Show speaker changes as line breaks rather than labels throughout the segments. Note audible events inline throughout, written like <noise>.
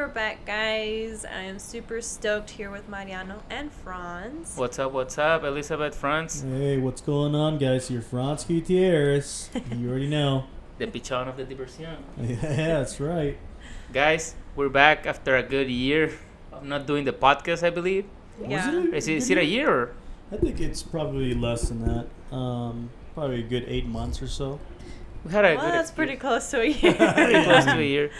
we're back, guys. I am super stoked here with Mariano and Franz.
What's up? What's up, Elizabeth Franz?
Hey, what's going on, guys? You're Franz Gutierrez. <laughs> you already know.
the pichon of the diversión.
Yeah, that's right.
Guys, we're back after a good year of not doing the podcast. I believe.
Yeah.
Was it?
Is it, is it a year? Or?
I think it's probably less than that. Um, probably a good eight months or so.
We had a
Well,
good.
that's pretty close to a <laughs> year.
Pretty close to a year.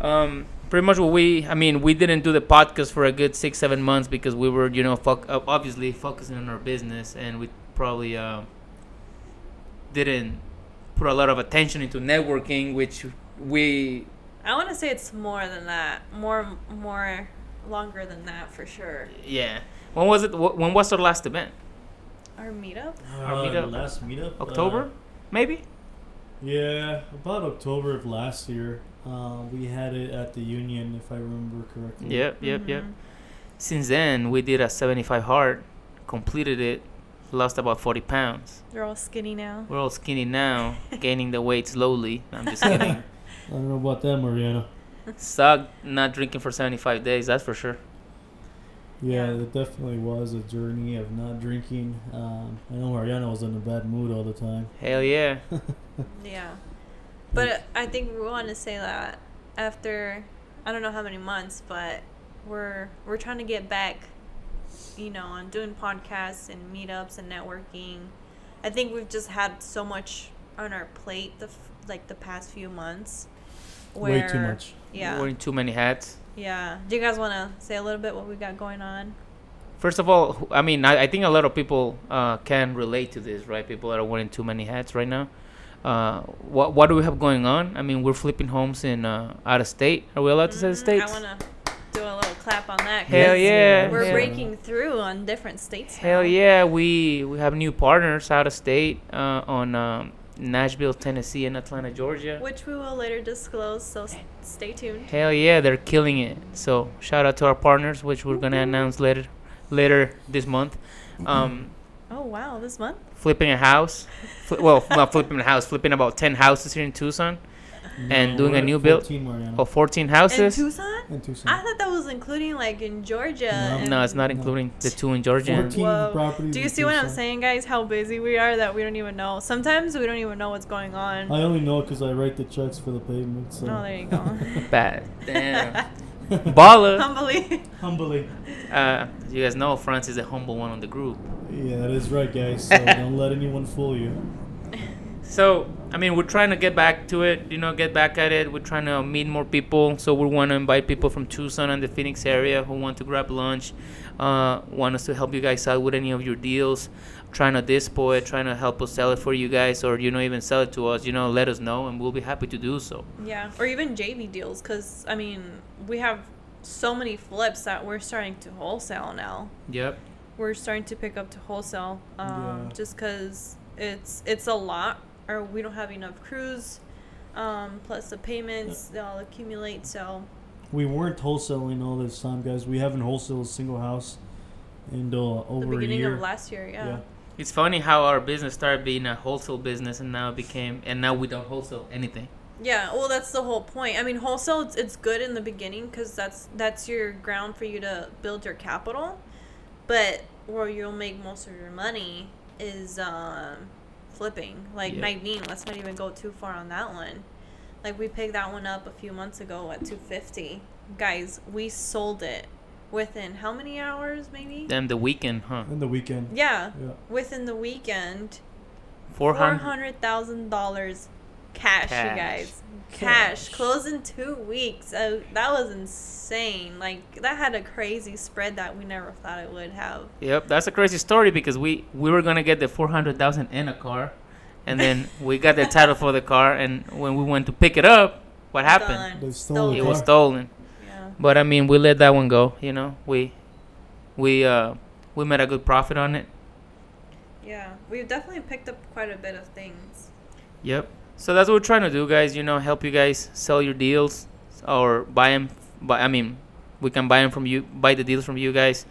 Um, pretty much what we. I mean, we didn't do the podcast for a good six, seven months because we were, you know, fuck, uh, obviously focusing on our business, and we probably uh, didn't put a lot of attention into networking, which we
I want to say it's more than that. More, more longer than that for sure.
Yeah. When was it? When was our last event?
Our meetup.
Our
Uh,
meetup?
last meetup.
October,
Uh,
maybe.
yeah, about October of last year. Uh, we had it at the Union, if I remember correctly.
Yep, yep, yep.
Mhm.
Since then, we did a 75 hard, completed it, lost about 40 pounds.
They're all skinny now.
We're all skinny now, <laughs> gaining the weight slowly. I'm just <laughs> kidding.
I don't know about that, Mariano.
Sucked not drinking for 75 days, that's for sure.
Yeah,
Yeah.
it definitely was a journey of not drinking. Um, I know Mariano was in a bad mood all the time.
Hell yeah. <laughs>
Yeah. But I think we want to say that after I don't know how many months, but we're we're trying to get back, you know, on doing podcasts and meetups and networking. I think we've just had so much on our plate the f- like the past few months.
Way too much.
Yeah.
Wearing too many hats.
Yeah. Do you guys want to say a little bit what we got going on?
First of all, I mean, I, I think a lot of people uh, can relate to this, right? People that are wearing too many hats right now. Uh, what what do we have going on? I mean, we're flipping homes in uh, out of state. Are we allowed to say the
Mm,
states?
I want to do a little clap on that.
Hell
'cause
yeah!
We're
yeah.
breaking through on different states.
Hell
now.
yeah! We we have new partners out of state uh, on um, Nashville, Tennessee, and Atlanta, Georgia.
Which we will later disclose, so s- stay tuned.
Hell yeah, they're killing it. So shout out to our partners, which we're gonna announce later later this month. Um,
Oh wow, this month?
flipping a house. Fli well, <laughs> not flipping a house, flipping about ten houses here in Tucson. And
No,
doing a
at
new build-
14, Mariano.
Oh, 14
In
houses.
Tucson?
In Tucson.
I thought that was including like in Georgia.
No.
No, it's not including the two in Georgia. and-
14
Whoa.
properties.
Do you see what I'm saying, guys? How busy we are that we don't even know. Sometimes we don't even know what's going on.
I only know because I write the checks for the pavement. So.
Oh, there you go. <laughs>
Bad. <laughs> Damn. Baller.
Humbly.
Humbly.
Uh, as you guys know, Franz is a humble one on the group.
Yeah, that is right, guys. So <laughs> don't let anyone fool you.
So, I mean, we're trying to get back to it, you know, get back at it. We're trying to meet more people. So, we want to invite people from Tucson and the Phoenix area who want to grab lunch, uh, want us to help you guys out with any of your deals, trying to dispo it, trying to help us sell it for you guys, or, you know, even sell it to us, you know, let us know, and we'll be happy to do so.
Yeah, or even JV deals, because I mean, we have so many flips that we're starting to wholesale now.
Yep.
We're starting to pick up to wholesale, um,
Yeah.
just because it's it's a lot, or we don't have enough crews. Um, plus the payments, they all accumulate. So
We weren't wholesaling all this time, guys. We haven't wholesaled a single house in uh, over
the
a
beginning
year.
of last year, yeah.
Yeah.
It's funny how our business started being a wholesale business and now it became, and now we don't wholesale anything.
Yeah, well, that's the whole point. I mean, wholesale it's, it's good in the beginning because that's that's your ground for you to build your capital, but where you'll make most of your money is um, flipping. Like
yeah.
19, let's not even go too far on that one. Like we picked that one up a few months ago at 250. Guys, we sold it within how many hours maybe?
Then the weekend, huh?
In the weekend.
Yeah.
yeah.
Within the weekend. $400,000 Cash, Cash. you guys. Cash. closing in two weeks. Uh, that was insane. Like that had a crazy spread that we never thought it would have.
Yep, that's a crazy story because we we were gonna get the four hundred thousand in a car, and then <laughs> we got the title for the car, and when we went to pick it up, what happened? It
car.
was stolen.
Yeah.
But I mean, we let that one go. You know, we we uh we made a good profit on it.
Yeah, we've definitely picked up quite a bit of things.
Yep. So that's what we're trying to do, guys. You know, help you guys sell your deals or buy them. Buy, I mean, we can buy them from you, buy the deals from you guys.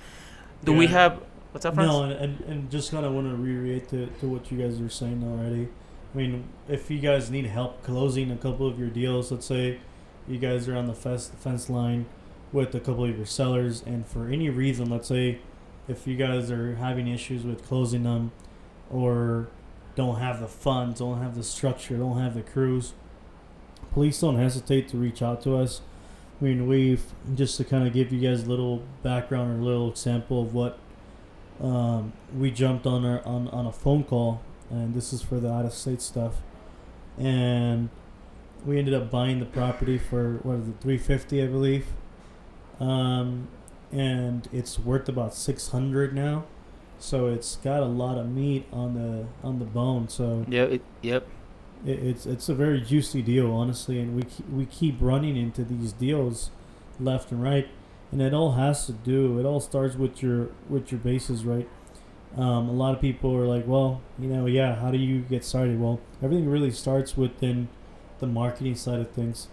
Do we have what's up, Franz?
No, and, and, and just kind of want to reiterate to, to what you guys are saying already. I mean, if you guys need help closing a couple of your deals, let's say
you guys are on the fence, fence line with a couple of your sellers, and for any reason, let's say if you guys are having issues with closing them or don't have the funds, don't have the structure, don't have the crews, please don't hesitate to reach out to us. I mean, we've just to kind of give you guys a little background or a little example of what um, we jumped on our on, on a phone call, and this is for the out of state stuff, and we ended up buying the property for what is it, three fifty, I believe, um, and it's worth about six hundred now, so it's got a lot of meat on the on the bone. So
Yeah. It, yep.
it, it's it's a very juicy deal, honestly, and we keep, we keep running into these deals left and right, and it all has to do. It all starts with your with your bases, right? Um, a lot of people are like, well, you know, yeah, how do you get started? Well, everything really starts within the marketing side of things.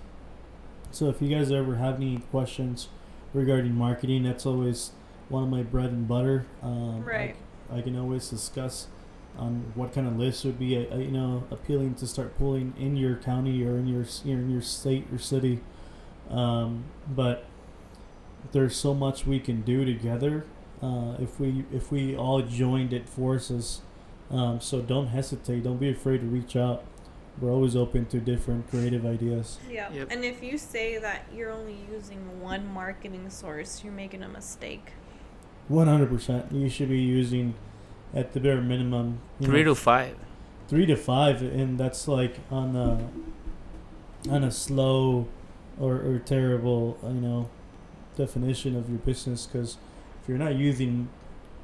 So if you guys ever have any questions regarding marketing, that's always one of my bread and butter. Um, I-
Right.
I, can always discuss on what kind of lists would be, uh, you know, appealing to start pulling in your county or in your s- in your state or city. Um, but there's so much we can do together uh, if we if we all joined at forces. Um, so don't hesitate. Don't be afraid to reach out. We're always open to different creative ideas.
Yeah.
Yep.
And if you say that you're only using one marketing source, you're making a mistake.
One hundred percent. You should be using, at the bare minimum,
Three
know,
to five.
three to five, and that's like on a on a slow or, or terrible, you know, definition of your business. Because if you're not using,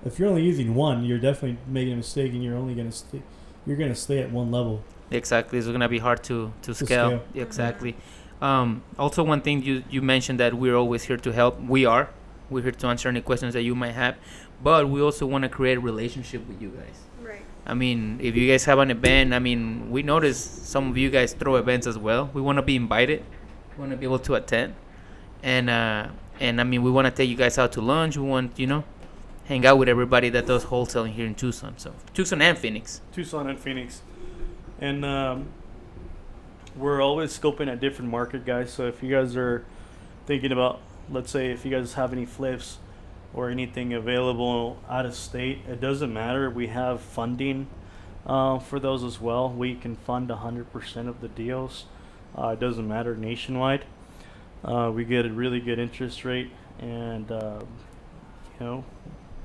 if you're only using one, you're definitely making a mistake, and you're only gonna stay, you're gonna stay at one level.
Exactly. It's gonna be hard to to
To
scale.
scale.
Exactly. Um, also, one thing you you mentioned that we're always here to help. We are. We're here to answer any questions that you might have, but we also want to create a relationship with you guys.
Right.
I mean, if you guys have an event, I mean, we notice some of you guys throw events as well. We want to be invited. We want to be able to attend, and uh, and I mean, we want to take you guys out to lunch. We want you know, hang out with everybody that does wholesaling here in Tucson. So Tucson and Phoenix.
Tucson and Phoenix. And um, we're always scoping at different market guys. So if you guys are thinking about, let's say, if you guys have any flips or anything available out of state, it doesn't matter. We have funding uh, for those as well. We can fund 100% of the deals. Uh, it doesn't matter nationwide. Uh, we get a really good interest rate, and uh, you know,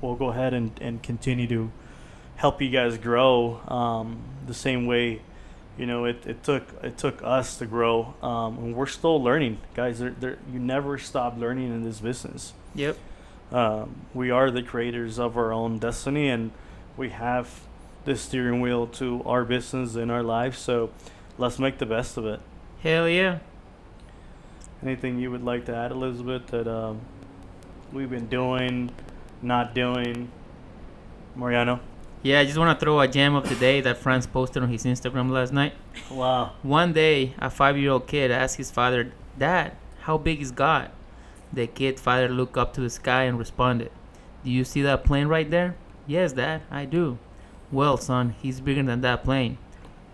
we'll go ahead and, and continue to help you guys grow um, the same way you know it, it took it took us to grow um, and we're still learning. Guys there there you never stop learning in this business.
Yep.
um, we are the creators of our own destiny and we have the steering wheel to our business and our life so let's make the best of it.
Hell yeah.
anything you would like to add elizabeth that um, we've been doing not doing? Mariano
Yeah, I just want to throw a gem of the day that Franz posted on his Instagram last night.
wow
One day, a five-year-old kid asked his father, "Dad, how big is God?" The kid father looked up to the sky and responded, "Do you see that plane right there?" "Yes, Dad, I do." "Well, son, he's bigger than that plane."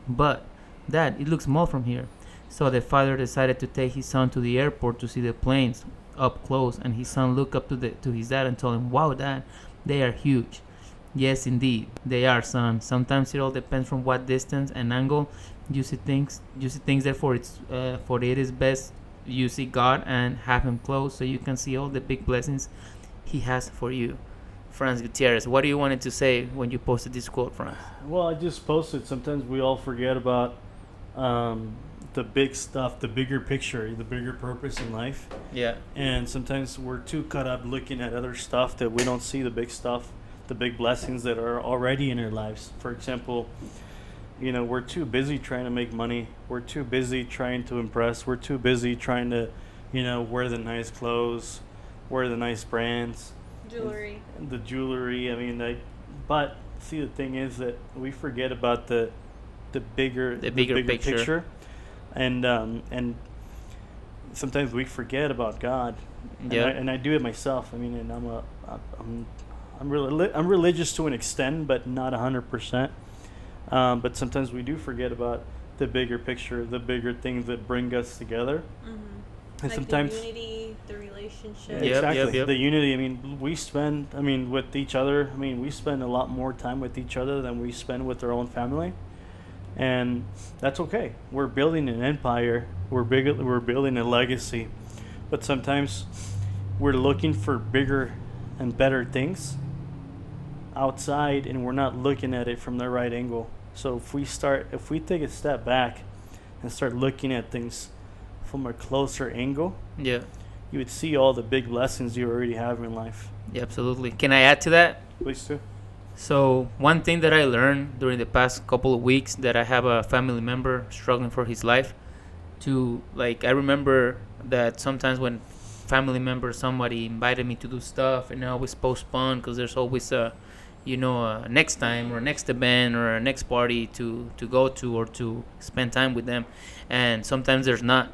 "But, Dad, it looks small from here." So the father decided to take his son to the airport to see the planes up close, and his son looked up to the to his dad and told him, "Wow, Dad, they are huge." Yes, indeed, they are, son. Sometimes it all depends from what distance and angle you see things. You see things. Therefore, it's uh, for it is best you see God and have Him close, so you can see all the big blessings He has for you. Franz Gutierrez, what do you wanted to say when you posted this quote, Franz?
Well, I just posted. Sometimes we all forget about um, the big stuff, the bigger picture, the bigger purpose in life.
Yeah.
And sometimes we're too caught up looking at other stuff that we don't see the big stuff, the big blessings that are already in our lives. For example, you know, we're too busy trying to make money. We're too busy trying to impress. We're too busy trying to, you know, wear the nice clothes, wear the nice brands
Jewelry.
the jewelry. I mean, like, but see, the thing is that we forget about the the bigger
The bigger picture.
and um, and sometimes we forget about God. And,
Yeah.
I, and I do it myself. I mean, and I'm a I'm I'm really I'm religious to an extent, but not hundred percent. Um, but sometimes we do forget about the bigger picture, the bigger things that bring us together.
hmm
And
like
sometimes
the unity, the relationship.
Yep,
exactly
yep, yep.
the unity. I mean, we spend. I mean, with each other. I mean, we spend a lot more time with each other than we spend with our own family, and that's okay. We're building an empire. We're big. We're building a legacy, but sometimes we're looking for bigger and better things outside, and we're not looking at it from the right angle. So if we start, if we take a step back and start looking at things from a closer angle,
Yeah.
you would see all the big lessons you already have in life.
Yeah, absolutely. Can I add to that?
Please do.
So one thing that I learned during the past couple of weeks that I have a family member struggling for his life to like I remember that sometimes when family members somebody invited me to do stuff and I always postpone because there's always a you know a next time or next event or a next party to to go to or to spend time with them and sometimes there's not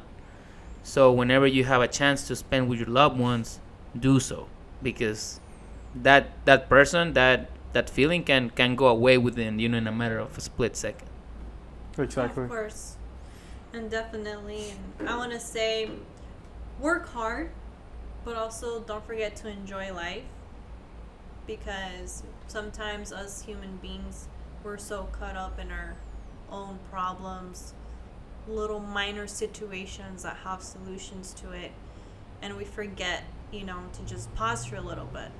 so whenever you have a chance to spend with your loved ones do so because that that person that that feeling can can go away within you know in a matter of a split second
Exactly.
Of course. And definitely. And I want to say work hard, but also don't forget to enjoy life. Because sometimes us human beings, we're so caught up in our own problems, little minor situations that have solutions to it. And we forget, you know, to just pause for a little bit,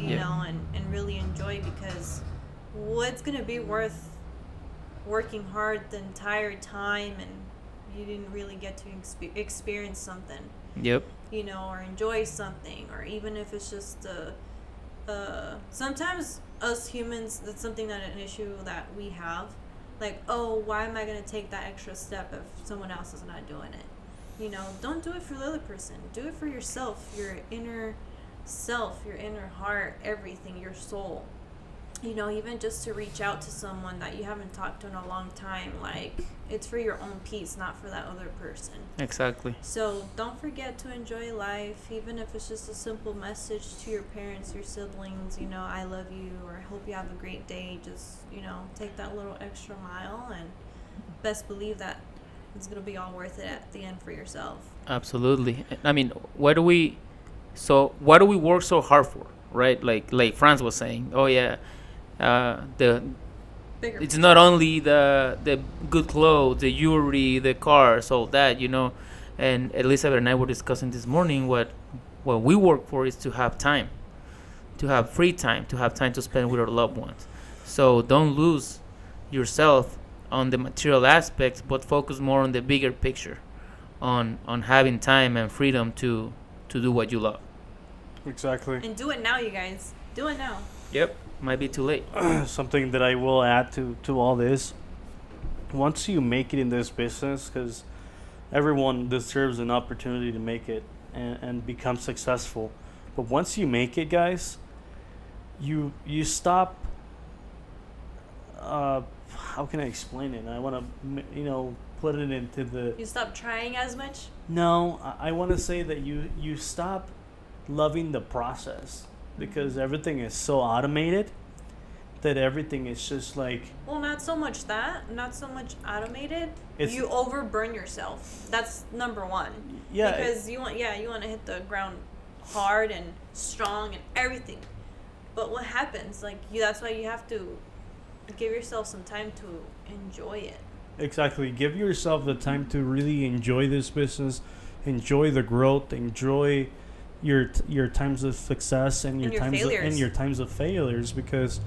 you
Yeah.
know, and, and really enjoy because what's going to be worth working hard the entire time and you didn't really get to expe- experience something
yep
you know or enjoy something or even if it's just a uh, sometimes us humans that's something that an issue that we have. Like oh why am i going to take that extra step if someone else is not doing it? You know don't do it for the other person. Do it for yourself your inner self your inner heart everything your soul you know even just to reach out to someone that you haven't talked to in a long time like it's for your own peace not for that other person
exactly
so don't forget to enjoy life, even if it's just a simple message to your parents, your siblings, you know, I love you or I hope you have a great day. Just, you know, take that little extra mile and best believe that it's going to be all worth it at the end for yourself.
absolutely i mean what do we so what do we work so hard for right like like franz was saying oh yeah uh the
Bigger.
it's not only the the good clothes, the jewelry, the cars, all that, you know. And Elizabeth and I were discussing this morning what what we work for is to have time, to have free time, to have time to spend with our loved ones. So don't lose yourself on the material aspects, but focus more on the bigger picture, on on having time and freedom to to do what you love.
Exactly.
and do it now, you guys. Do it now.
Yep, might be too late. <clears throat>
Something that I will add to to all this. Once you make it in this business, because everyone deserves an opportunity to make it and, and become successful. But once you make it, guys, you you stop. Uh, how can I explain it? I want to, you know, put it into the
You stop trying as much.
No, I, I want to say that you you stop loving the process because everything is so automated that everything is just like
Well, not so much that, not so much automated. You overburn yourself. That's number one.
yeah. it-
because you want yeah you want to hit the ground hard and strong and everything but what happens like you that's why you have to give yourself some time to enjoy it
exactly. Give yourself the time to really enjoy this business, enjoy the growth, enjoy your your times of success and your,
And your
times of, and
failures.
your times of failures because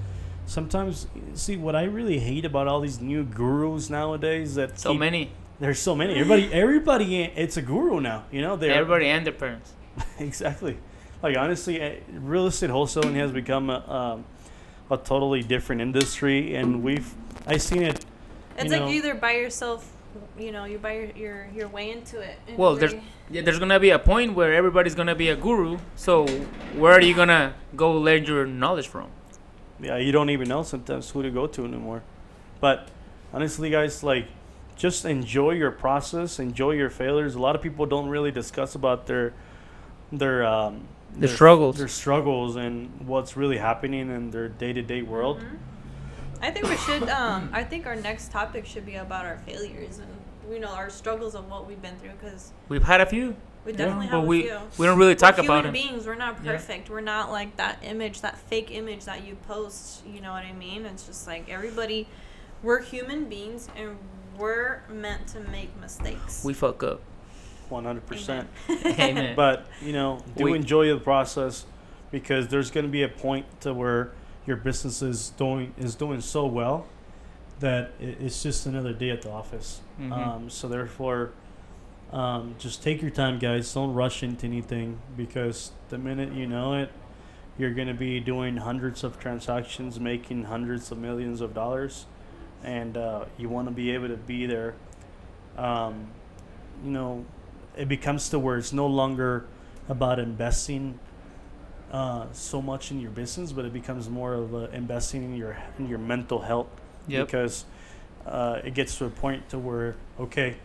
sometimes see what I really hate about all these new gurus nowadays that
So
keep-
many,
there's so many everybody <laughs> everybody it's a guru now you know they're
everybody and their parents. <laughs>
exactly. Like honestly, eh, real estate wholesaling has become a, um, a totally different industry, and we've I seen it.
it's
You
like
know-
you either buy yourself you know you buy your your, your way into it and
Well, there's yeah, there's gonna be a point where everybody's gonna be a guru. So where are you gonna go learn your knowledge from?
Yeah, you don't even know sometimes who to go to anymore. But honestly, guys, like just enjoy your process, enjoy your failures. A lot of people don't really discuss about their their um,
The struggles.
their struggles, and what's really happening in their day to day world.
Mhm. I think we should um i think our next topic should be about our failures and you know our struggles of what we've been through because
We've had a few,
we
Yeah,
definitely
but
have
we
a few.
we don't really talk
we're
about
human
it.
beings. We're not
Yeah.
perfect. We're not like that image, that fake image that you post. You know what I mean? It's just like everybody. We're human beings, and we're meant to make mistakes.
We fuck up.
One hundred percent.
Amen.
Amen. <laughs>
But you know, do
We-
enjoy the process because there's going to be a point to where your business is doing is doing so well that it's just another day at the office.
Mhm.
Um, so therefore, um, just take your time, guys. Don't rush into anything because the minute you know it, you're going to be doing hundreds of transactions, making hundreds of millions of dollars, and uh, you want to be able to be there. Um, you know, it becomes to where it's no longer about investing uh, so much in your business, but it becomes more of investing in your in your mental health
Yep.
because uh, it gets to a point to where okay,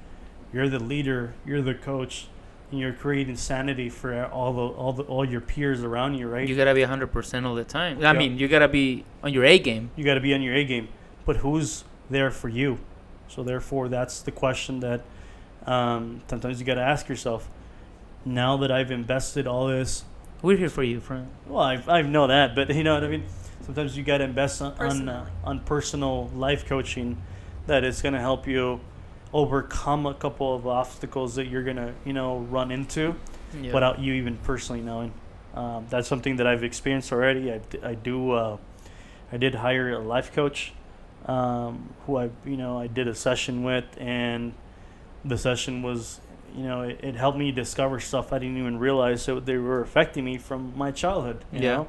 you're the leader, you're the coach, and you're creating sanity for all the all the all your peers around you, right?
You gotta be hundred percent all the time. I
Yeah.
mean, you gotta be on your A game.
you got to be on your A game. But who's there for you? So therefore, that's the question that um, sometimes you got to ask yourself. Now that I've invested all this,
We're here for you, friend.
well, I I know that, but you know what I mean. Sometimes you got to invest on on, uh, on personal life coaching that is going to help you overcome a couple of obstacles that you're gonna you know run into
Yeah.
without you even personally knowing. Um, that's something that I've experienced already. I, I do. Uh, I did hire a life coach, um, who I you know I did a session with, and the session was you know it, it helped me discover stuff I didn't even realize that they were affecting me from my childhood. You
Yeah.
know,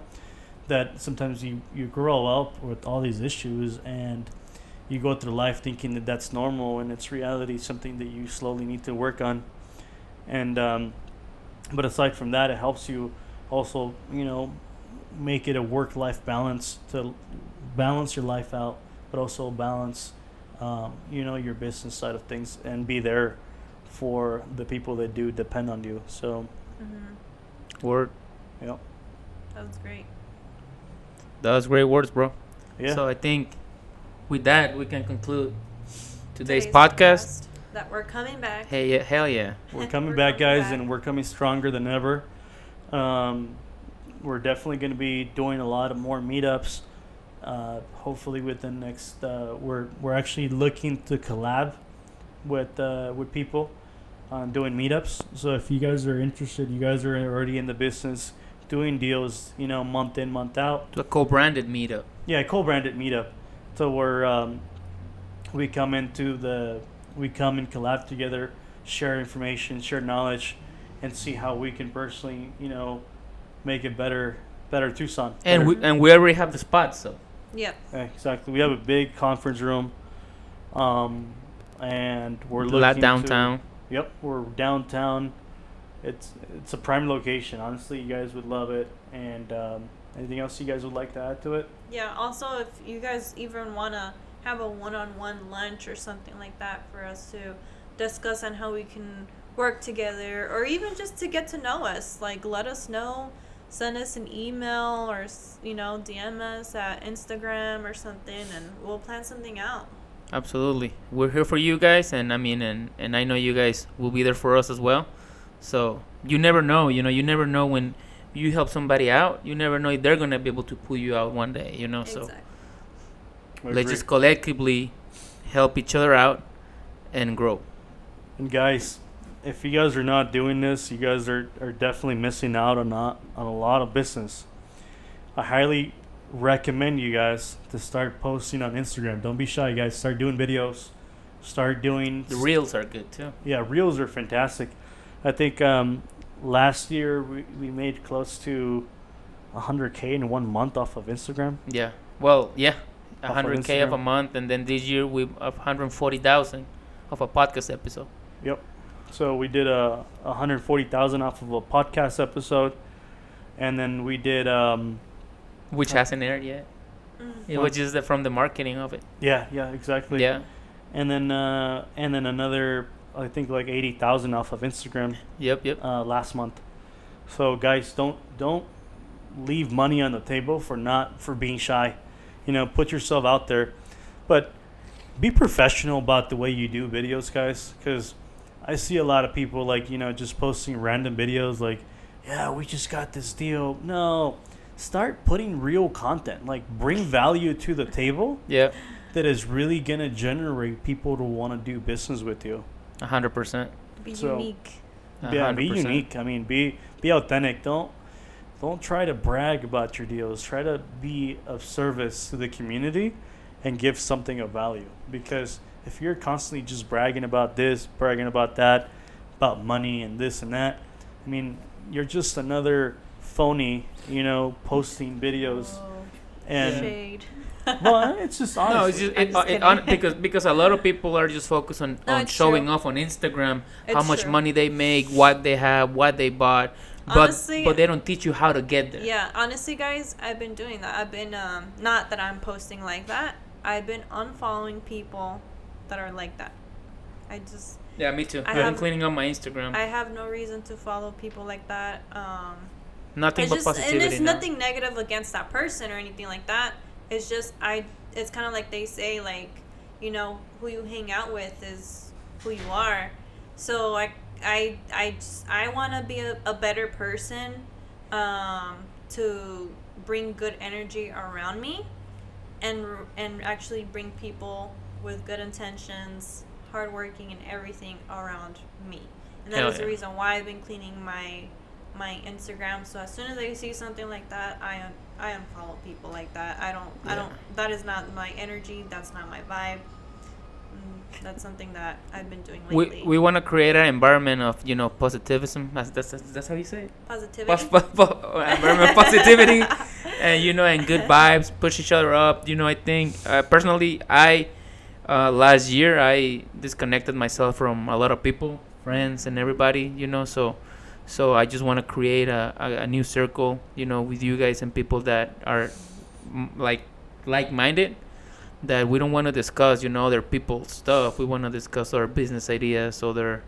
that sometimes you you grow up with all these issues and you go through life thinking that that's normal and it's reality something that you slowly need to work on and um, but aside from that it helps you also you know make it a work life balance to balance your life out but also balance um, you know your business side of things and be there for the people that do depend on you so
hmm
Word.
you know
That was great.
That was great words, bro.
yeah
So I think with that we can conclude today's, podcast.
podcast, That we're coming back.
Hey, yeah, hell yeah. <laughs>
we're coming
We're
back
coming
guys
back.
and we're coming stronger than ever um, we're definitely going to be doing a lot of more meetups uh, hopefully within the next uh, we're we're actually looking to collab with uh, with people on doing meetups.
So if you guys are interested,
you guys are already in the business doing deals you know month in month out.
A co-branded meetup.
yeah co-branded meetup. So we're um, we come into the we come and collab together share information share knowledge and see how we can personally you know make it better better tucson.
And
Better-
we and we already have the spot, so.
Yep.
Yeah, exactly. We have a big conference room um, and we're looking
lot
to-
downtown.
Yep, we're downtown. It's it's a prime location. Honestly, you guys would love it. And um, anything else you guys would like to add to it?
Yeah. Also, if you guys even wanna have a one-on-one lunch or something like that for us to discuss on how we can work together, or even just to get to know us, like let us know. Send us an email or you know DM us at Instagram or something, and we'll plan something out.
Absolutely. We're here for you guys and I mean and and I know you guys will be there for us as well. So, you never know, you know, you never know when you help somebody out, you never know if they're going to be able to pull you out one day, you know. So,
exactly.
I
let's just collectively help each other out and grow.
And guys, if you guys are not doing this, you guys are, are definitely missing out on not on a lot of business. I highly recommend you guys to start posting on Instagram. Don't be shy, guys. Start doing videos. Start doing
The reels are good too.
Yeah, reels are fantastic. I think um, last year we, we made close to 100k in one month off of Instagram.
Yeah. Well, yeah.
Off
100k of a month and then this year we have 140,000 of a podcast episode. Yep.
So we did a 140,000 off of a podcast episode, and then we did um,
Which hasn't aired yet.
Mm.
It was just the, from the marketing of it.
yeah yeah exactly
Yeah.
and then uh, and then another I think like 80,000 off of Instagram
Yep, yep.
uh, last month. So guys, don't don't leave money on the table for not for being shy. You know, put yourself out there. But be professional about the way you do videos, guys. Because I see a lot of people like you know just posting random videos like, yeah, we just got this deal. No, start putting real content. Like bring value to the table
Yeah,
that is really gonna generate people to want to do business with you.
a hundred percent.
Be
So-
unique.
Yeah,
hundred
be unique. I mean, be be authentic. Don't don't try to brag about your deals. Try to be of service to the community and give something of value. Because if you're constantly just bragging about this, bragging about that, about money and this and that, I mean, you're just another phony, you know, posting videos
Oh,
and
shade. <laughs>
well, it's just honest.
No, it's just, it,
just
uh, it, on, because because a lot of people are just focused on,
No,
on showing
true.
off on Instagram how much
true.
money they make, what they have, what they bought, but
Honestly-
but they don't teach you how to get there.
Yeah, honestly, guys, I've been doing that. I've been um, not that I'm posting like that. I've been unfollowing people that are like that. I just
Yeah, me too.
I
I've been cleaning up my Instagram.
I have no reason to follow people like that. Um,
nothing
it's
but
just
positivity.
and it's
now.
nothing negative against that person or anything like that. It's just I. It's kind of like they say like, you know, who you hang out with is who you are. So I I I just, I want to be a, a better person, um, to bring good energy around me, and and actually bring people with good intentions, hardworking, and everything around me. And that
Hell
is the reason why I've been cleaning my my Instagram. So as soon as I see something like that, I un- I unfollow people like that. I don't I don't. That is not my energy. That's not my vibe. Mm, That's something that I've been doing lately.
we we want to create an environment of you know positivism. That's that's, that's how you say it.
Positivity.
Pos- po- po- environment positivity, <laughs> and you know, and good vibes. Push each other up. You know, I think uh, personally, I uh, last year I disconnected myself from a lot of people, friends, and everybody. You know, so so I just want to create a, a, a new circle. You know, with you guys and people that are mm, like like-minded. That we don't want to discuss, you know, their people stuff. We want to discuss our business ideas, or their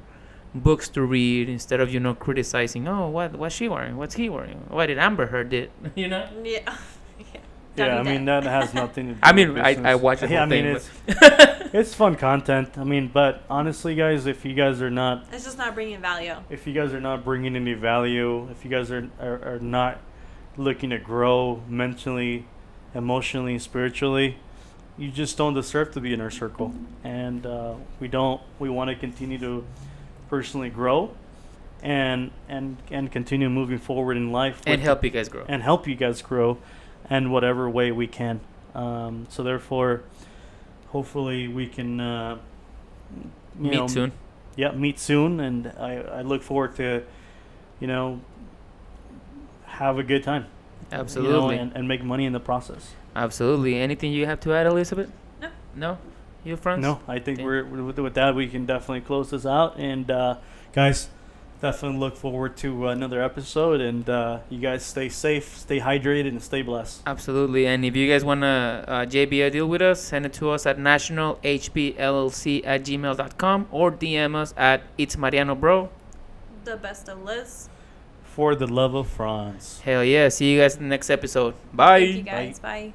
books to read instead of you know criticizing. Oh, what what's she wearing? What's he wearing? What did Amber Heard did? <laughs> you know.
yeah. Yeah.
yeah, I mean that has nothing to <laughs> do
I mean,
with
I, I
business.
watched the whole
yeah, I mean
thing.
it's
but- <laughs>
it's fun content. I mean, but honestly, guys, if you guys are not
It's just not bringing value.
if you guys are not bringing any value, if you guys are, are, are not looking to grow mentally, emotionally, spiritually, you just don't deserve to be in our circle. And uh, we don't. We want to continue to personally grow, and and and continue moving forward in life
and
with-
help you guys grow.
and help you guys grow, in whatever way we can. Um, so therefore, hopefully we can. Uh,
Meet
know,
soon.
yeah, meet soon, and I, I look forward to, you know, have a good time. you know,
Absolutely.
and, and make money in the process.
Absolutely. Anything you have to add, Elizabeth?
No.
No. You friends?
No, I think
Yeah.
we're with, with that we can definitely close this out, and uh, guys, definitely look forward to another episode, and uh, you guys stay safe, stay hydrated, and stay blessed.
Absolutely. And if you guys want to uh, JV a deal with us, send it to us at nationalhbllc at gmail.com or DM us at It's Mariano Bro.
The best of Liz.
For the love of Franz.
Hell yeah. See you guys in the next episode. Bye.
Thank you guys. Bye.